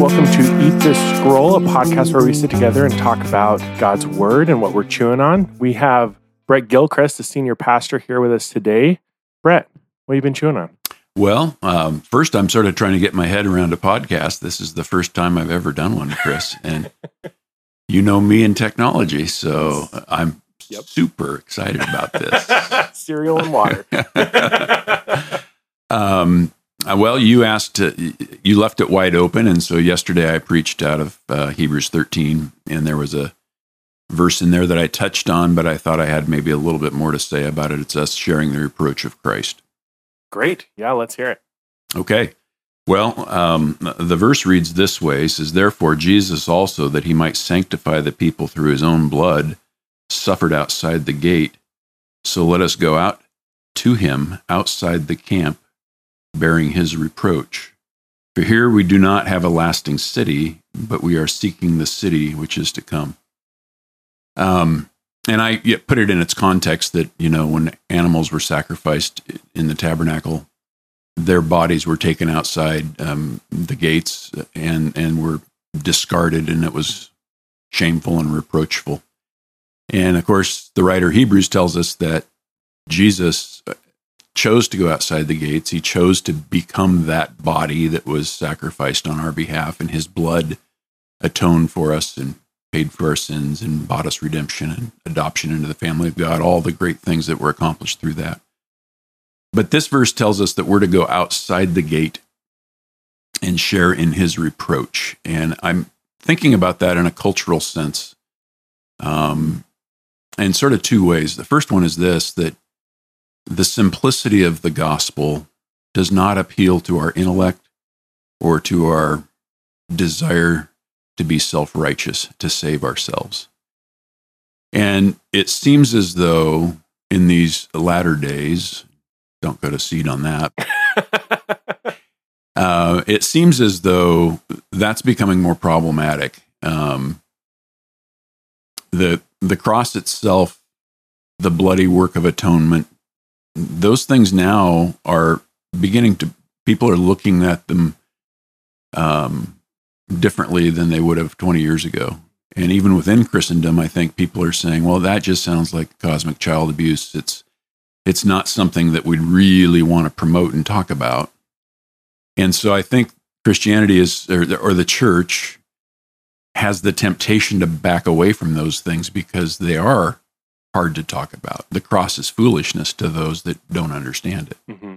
Welcome to Eat This Scroll, a podcast where we sit together and talk about God's Word and what we're chewing on. We have Brett Gilchrist, the senior pastor, here with us today. Brett, what have you been chewing on? Well, um, first, I'm sort of trying to get my head around a podcast. This is the first time I've ever done one, Chris. And you know me in technology, so I'm yep. super excited about this. Cereal and water. uh, well, you asked, uh, you left it wide open. And so yesterday I preached out of uh, Hebrews 13, and there was a verse in there that I touched on, but I thought I had maybe a little bit more to say about it. It's us sharing the reproach of Christ. Great. Yeah, let's hear it. Okay. Well, um, the verse reads this way says, Therefore, Jesus also, that he might sanctify the people through his own blood, suffered outside the gate. So let us go out to him outside the camp bearing his reproach. For here we do not have a lasting city, but we are seeking the city which is to come. Um, and I put it in its context that, you know, when animals were sacrificed in the tabernacle, their bodies were taken outside um, the gates and, and were discarded, and it was shameful and reproachful. And of course, the writer Hebrews tells us that Jesus chose to go outside the gates. He chose to become that body that was sacrificed on our behalf, and his blood atoned for us and paid for our sins and bought us redemption and adoption into the family of God, all the great things that were accomplished through that. But this verse tells us that we're to go outside the gate and share in his reproach. And I'm thinking about that in a cultural sense um, in sort of two ways. The first one is this that the simplicity of the gospel does not appeal to our intellect or to our desire to be self righteous, to save ourselves. And it seems as though in these latter days, don't go to seed on that. uh, it seems as though that's becoming more problematic. Um, the the cross itself, the bloody work of atonement, those things now are beginning to people are looking at them um, differently than they would have 20 years ago. And even within Christendom, I think people are saying, well, that just sounds like cosmic child abuse. It's it's not something that we'd really want to promote and talk about. And so I think Christianity is or or the church has the temptation to back away from those things because they are hard to talk about. The cross is foolishness to those that don't understand it. Mm-hmm.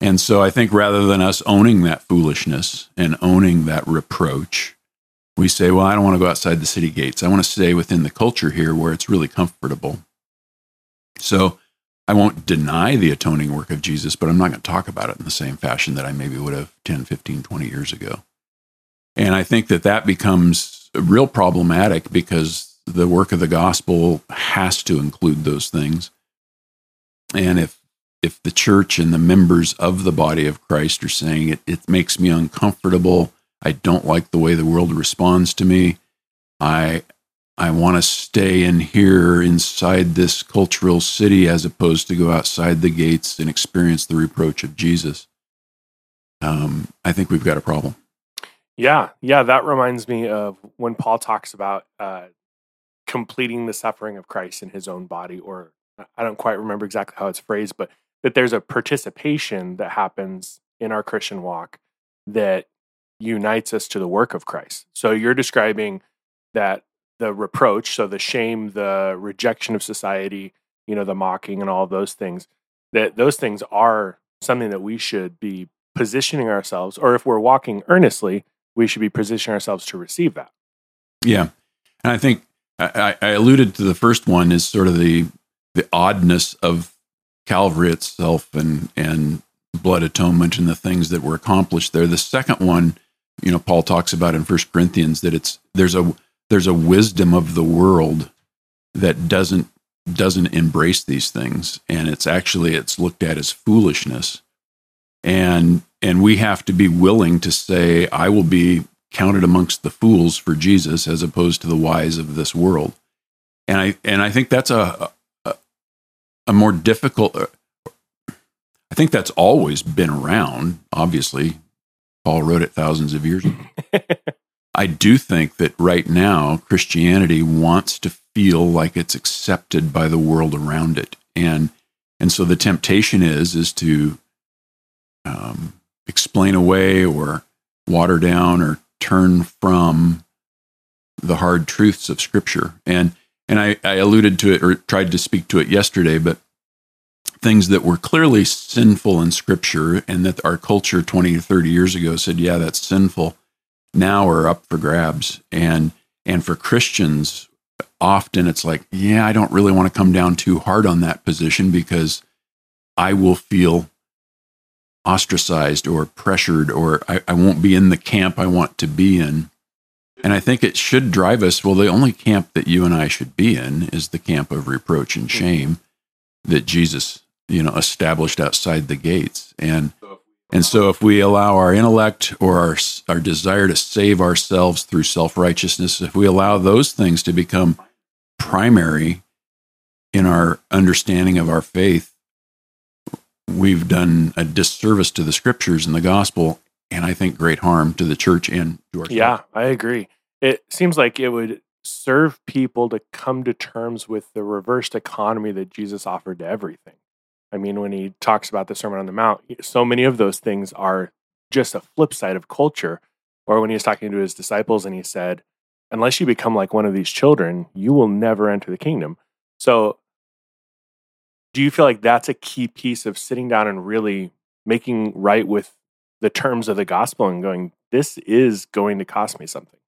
And so I think rather than us owning that foolishness and owning that reproach, we say, well, I don't want to go outside the city gates. I want to stay within the culture here where it's really comfortable. So I won't deny the atoning work of Jesus, but I'm not going to talk about it in the same fashion that I maybe would have 10, 15, 20 years ago. And I think that that becomes real problematic because the work of the gospel has to include those things. And if if the church and the members of the body of Christ are saying it, it makes me uncomfortable. I don't like the way the world responds to me. I I want to stay in here inside this cultural city as opposed to go outside the gates and experience the reproach of Jesus. Um, I think we've got a problem. Yeah, yeah, that reminds me of when Paul talks about uh, completing the suffering of Christ in his own body, or I don't quite remember exactly how it's phrased, but that there's a participation that happens in our Christian walk that unites us to the work of Christ. So you're describing that the reproach, so the shame, the rejection of society, you know, the mocking and all those things, that those things are something that we should be positioning ourselves, or if we're walking earnestly, we should be positioning ourselves to receive that. Yeah. And I think I, I alluded to the first one is sort of the the oddness of Calvary itself and and blood atonement and the things that were accomplished there. The second one, you know, Paul talks about in First Corinthians that it's there's a there's a wisdom of the world that doesn't doesn't embrace these things and it's actually it's looked at as foolishness and and we have to be willing to say i will be counted amongst the fools for Jesus as opposed to the wise of this world. And I and I think that's a a, a more difficult I think that's always been around, obviously. Paul wrote it thousands of years ago. I do think that right now Christianity wants to feel like it's accepted by the world around it, and and so the temptation is is to um, explain away or water down or turn from the hard truths of Scripture. And and I, I alluded to it or tried to speak to it yesterday, but things that were clearly sinful in Scripture and that our culture 20 or 30 years ago said, yeah, that's sinful, now are up for grabs. And and for Christians, often it's like, yeah, I don't really want to come down too hard on that position because I will feel ostracized or pressured or I, I won't be in the camp I want to be in. And I think it should drive us. Well, the only camp that you and I should be in is the camp of reproach and mm-hmm. shame that Jesus, you know, established outside the gates. And and so if we allow our intellect or our our desire to save ourselves through self-righteousness, if we allow those things to become primary in our understanding of our faith, we've done a disservice to the scriptures and the gospel and I think great harm to the church and to. Yeah, I agree. It seems like it would serve people to come to terms with the reversed economy that Jesus offered to everything. I mean, when he talks about the Sermon on the Mount, so many of those things are just a flip side of culture. Or when he was talking to his disciples and he said, Unless you become like one of these children, you will never enter the kingdom. So, do you feel like that's a key piece of sitting down and really making right with the terms of the gospel and going, this is going to cost me something.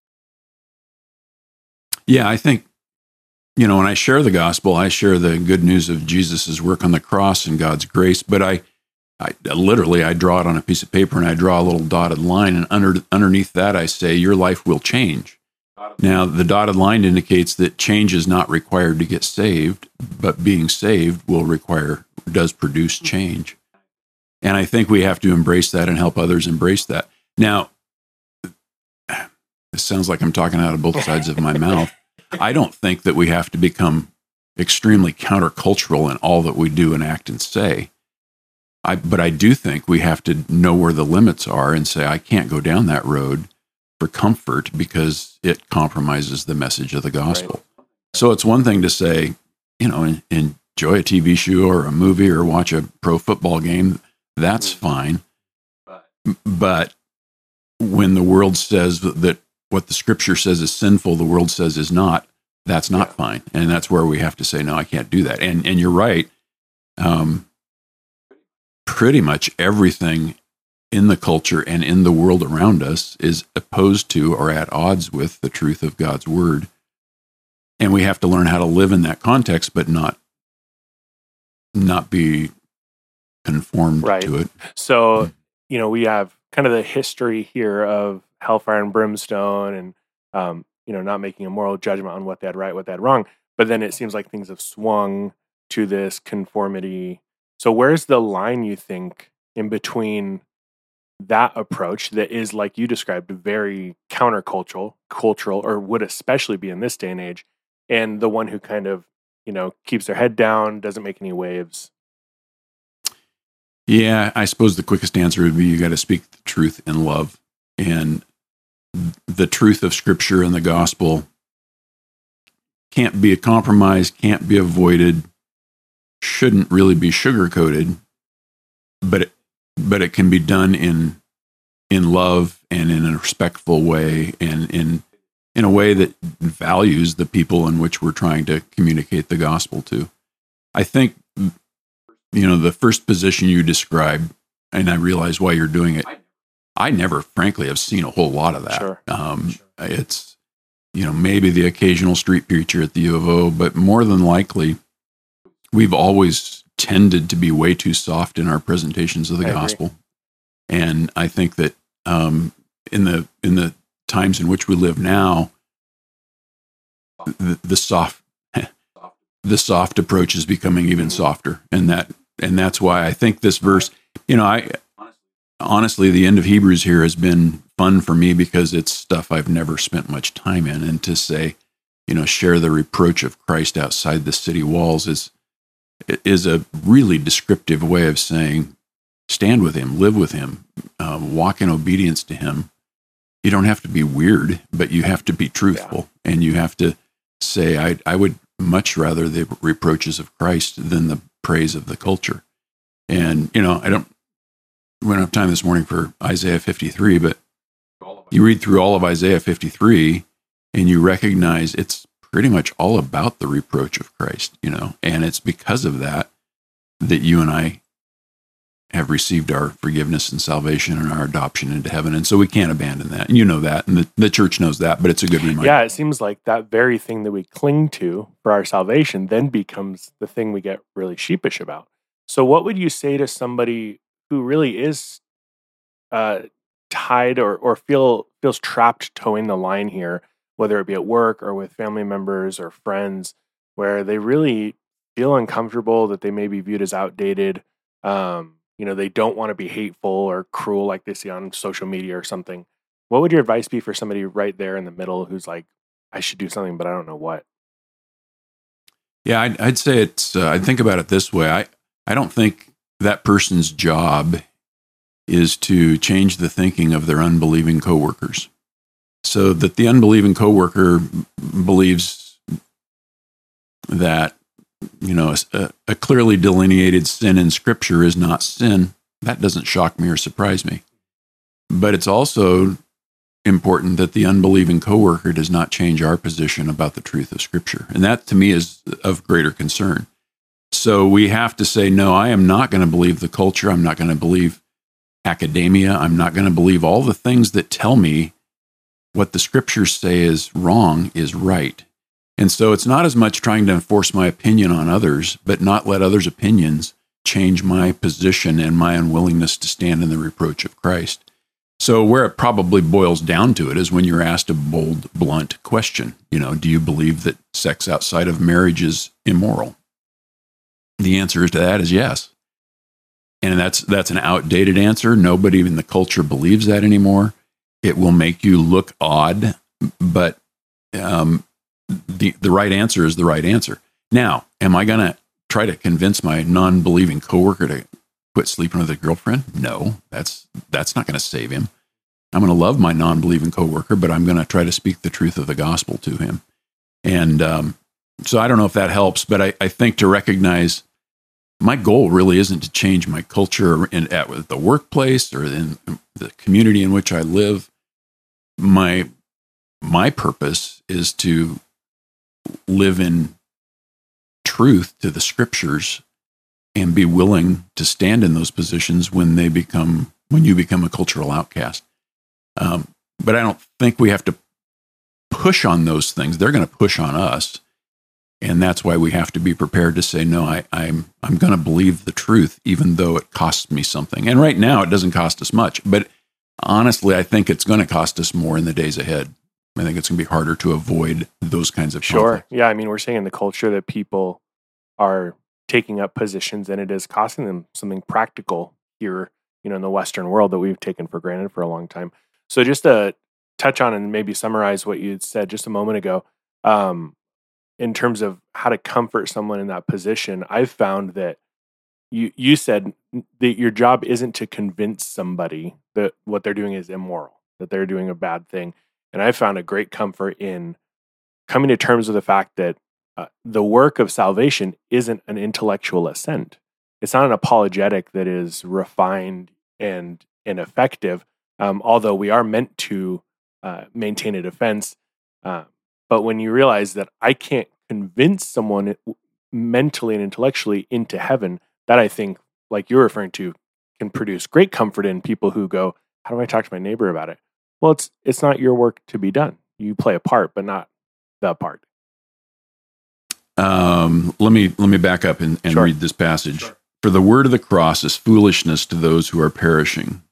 Yeah, I think, you know, when I share the gospel, I share the good news of Jesus' work on the cross and God's grace, but I, I literally I draw it on a piece of paper and I draw a little dotted line and under underneath that I say your life will change. Now the dotted line indicates that change is not required to get saved, but being saved will require does produce change. And I think we have to embrace that and help others embrace that. Now, it sounds like I'm talking out of both sides of my mouth. I don't think that we have to become extremely countercultural in all that we do and act and say. I, but I do think we have to know where the limits are and say, I can't go down that road for comfort because it compromises the message of the gospel. Right. So it's one thing to say, you know, enjoy a TV show or a movie or watch a pro football game that's mm. fine. But when the world says that what the scripture says is sinful, the world says is not, that's not yeah. fine. And that's where we have to say, no, I can't do that. And, and you're right. Um, pretty much everything in the culture and in the world around us is opposed to or at odds with the truth of God's word. And we have to learn how to live in that context, but not not be conformed right. to it. So, hmm. you know, we have kind of the history here of hellfire and brimstone and, um, you know, not making a moral judgment on what they had right, what they had wrong. But then it seems like things have swung to this conformity. So, where's the line you think in between that approach that is, like you described, very countercultural, cultural, or would especially be in this day and age, and the one who kind of, you know, keeps their head down, doesn't make any waves? Yeah, I suppose the quickest answer would be you got to speak the truth in love. And the truth of scripture and the gospel can't be a compromise, can't be avoided, shouldn't really be sugarcoated, but it, but it can be done in in love and in a respectful way and in in a way that values the people in which we're trying to communicate the gospel to. I think you know, the first position you described, and I realize why you're doing it. I never, frankly, have seen a whole lot of that. Sure. Um, sure. It's, you know, maybe the occasional street preacher at the U of O, but more than likely, we've always tended to be way too soft in our presentations of the I gospel. Agree. And I think that um, in the in the times in which we live now, the, the soft the soft approach is becoming even softer, and that and that's why I think this verse, you know, I honestly the end of Hebrews here has been fun for me because it's stuff I've never spent much time in, and to say, you know, share the reproach of Christ outside the city walls is is a really descriptive way of saying stand with him, live with him, uh, walk in obedience to him, you don't have to be weird, but you have to be truthful yeah. and you have to say, I, I would much rather the reproaches of Christ than the praise of the culture. And, you know, I don't, we don't have time this morning for Isaiah 53, but you read through all of Isaiah 53 and you recognize it's pretty much all about the reproach of Christ, you know, and it's because of that that you and I have received our forgiveness and salvation and our adoption into heaven. And so we can't abandon that. And you know that. And the, the church knows that, but it's a good reminder. Yeah, it seems like that very thing that we cling to for our salvation then becomes the thing we get really sheepish about. So, what would you say to somebody who really is uh, tied or, or feel feels trapped toeing the line here, whether it be at work or with family members or friends, where they really feel uncomfortable that they may be viewed as outdated? Um, you know they don't want to be hateful or cruel like they see on social media or something what would your advice be for somebody right there in the middle who's like i should do something but i don't know what yeah i'd, I'd say it's uh, i'd think about it this way i i don't think that person's job is to change the thinking of their unbelieving coworkers so that the unbelieving coworker believes that you know, a, a clearly delineated sin in Scripture is not sin. That doesn't shock me or surprise me. But it's also important that the unbelieving coworker does not change our position about the truth of Scripture. And that to me is of greater concern. So we have to say, no, I am not going to believe the culture. I'm not going to believe academia. I'm not going to believe all the things that tell me what the scriptures say is wrong is right. And so it's not as much trying to enforce my opinion on others, but not let others' opinions change my position and my unwillingness to stand in the reproach of Christ. So, where it probably boils down to it is when you're asked a bold, blunt question. You know, do you believe that sex outside of marriage is immoral? The answer to that is yes. And that's that's an outdated answer. Nobody in the culture believes that anymore. It will make you look odd, but um, the, the right answer is the right answer. Now, am I going to try to convince my non believing coworker to quit sleeping with a girlfriend? No, that's, that's not going to save him. I'm going to love my non believing coworker, but I'm going to try to speak the truth of the gospel to him. And um, so I don't know if that helps, but I, I think to recognize my goal really isn't to change my culture in, at the workplace or in the community in which I live. My my purpose is to live in truth to the scriptures and be willing to stand in those positions when they become when you become a cultural outcast. Um, but I don't think we have to push on those things. They're going to push on us, and that's why we have to be prepared to say, "No, I, I'm I'm going to believe the truth, even though it costs me something." And right now, it doesn't cost us much, but honestly, I think it's going to cost us more in the days ahead. I think it's going to be harder to avoid those kinds of sure. Conflicts. Yeah, I mean, we're seeing in the culture that people are taking up positions, and it is costing them something practical here, you know, in the Western world that we've taken for granted for a long time. So, just to touch on and maybe summarize what you said just a moment ago, um, in terms of how to comfort someone in that position, I've found that you you said that your job isn't to convince somebody that what they're doing is immoral, that they're doing a bad thing and I found a great comfort in coming to terms with the fact that uh, the work of salvation isn't an intellectual assent. It's not an apologetic that is refined and and effective. Um, although we are meant to uh, maintain a defense, uh, but when you realize that I can't convince someone mentally and intellectually into heaven, that I think, like you're referring to, can produce great comfort in people who go, "How do I talk to my neighbor about it?" Well, it's it's not your work to be done. You play a part, but not the part. Um, let me let me back up and, and sure. read this passage. Sure. For the word of the cross is foolishness to those who are perishing,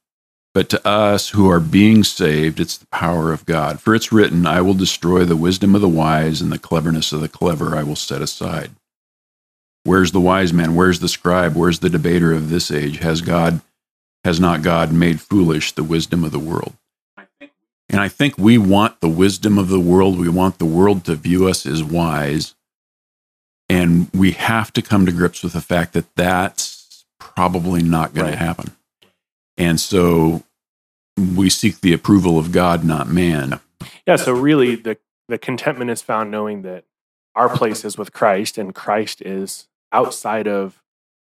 but to us who are being saved, it's the power of God. For it's written, I will destroy the wisdom of the wise, and the cleverness of the clever I will set aside. Where's the wise man? Where's the scribe? Where's the debater of this age? Has God has not God made foolish the wisdom of the world? And I think we want the wisdom of the world. We want the world to view us as wise. And we have to come to grips with the fact that that's probably not going right. to happen. And so we seek the approval of God, not man. Yeah. So really, the the contentment is found knowing that our place is with Christ, and Christ is outside of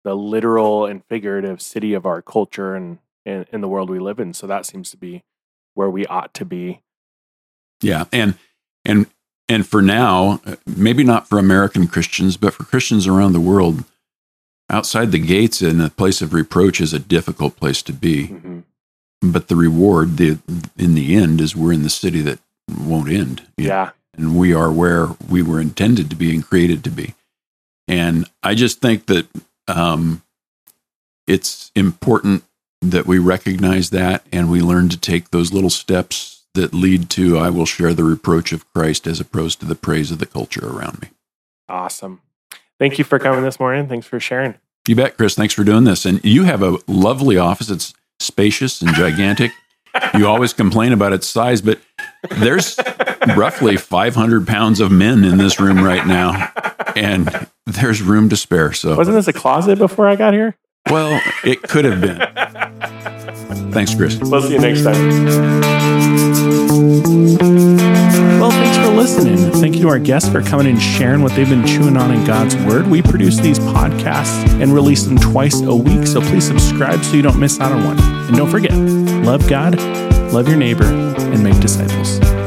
the literal and figurative city of our culture and in, in the world we live in. So that seems to be where we ought to be. Yeah, and and and for now, maybe not for American Christians, but for Christians around the world, outside the gates in a place of reproach is a difficult place to be. Mm-hmm. But the reward, the in the end, is we're in the city that won't end. Yeah, and we are where we were intended to be and created to be. And I just think that um, it's important that we recognize that and we learn to take those little steps that lead to I will share the reproach of Christ as opposed to the praise of the culture around me. Awesome. Thank you for coming this morning. Thanks for sharing. You bet, Chris. Thanks for doing this. And you have a lovely office. It's spacious and gigantic. you always complain about its size, but there's roughly 500 pounds of men in this room right now, and there's room to spare. So, wasn't this a closet before I got here? Well, it could have been. Thanks, Chris. We'll see you next time. Well, thanks for listening. Thank you to our guests for coming and sharing what they've been chewing on in God's Word. We produce these podcasts and release them twice a week, so please subscribe so you don't miss out on one. And don't forget, love God, love your neighbor, and make disciples.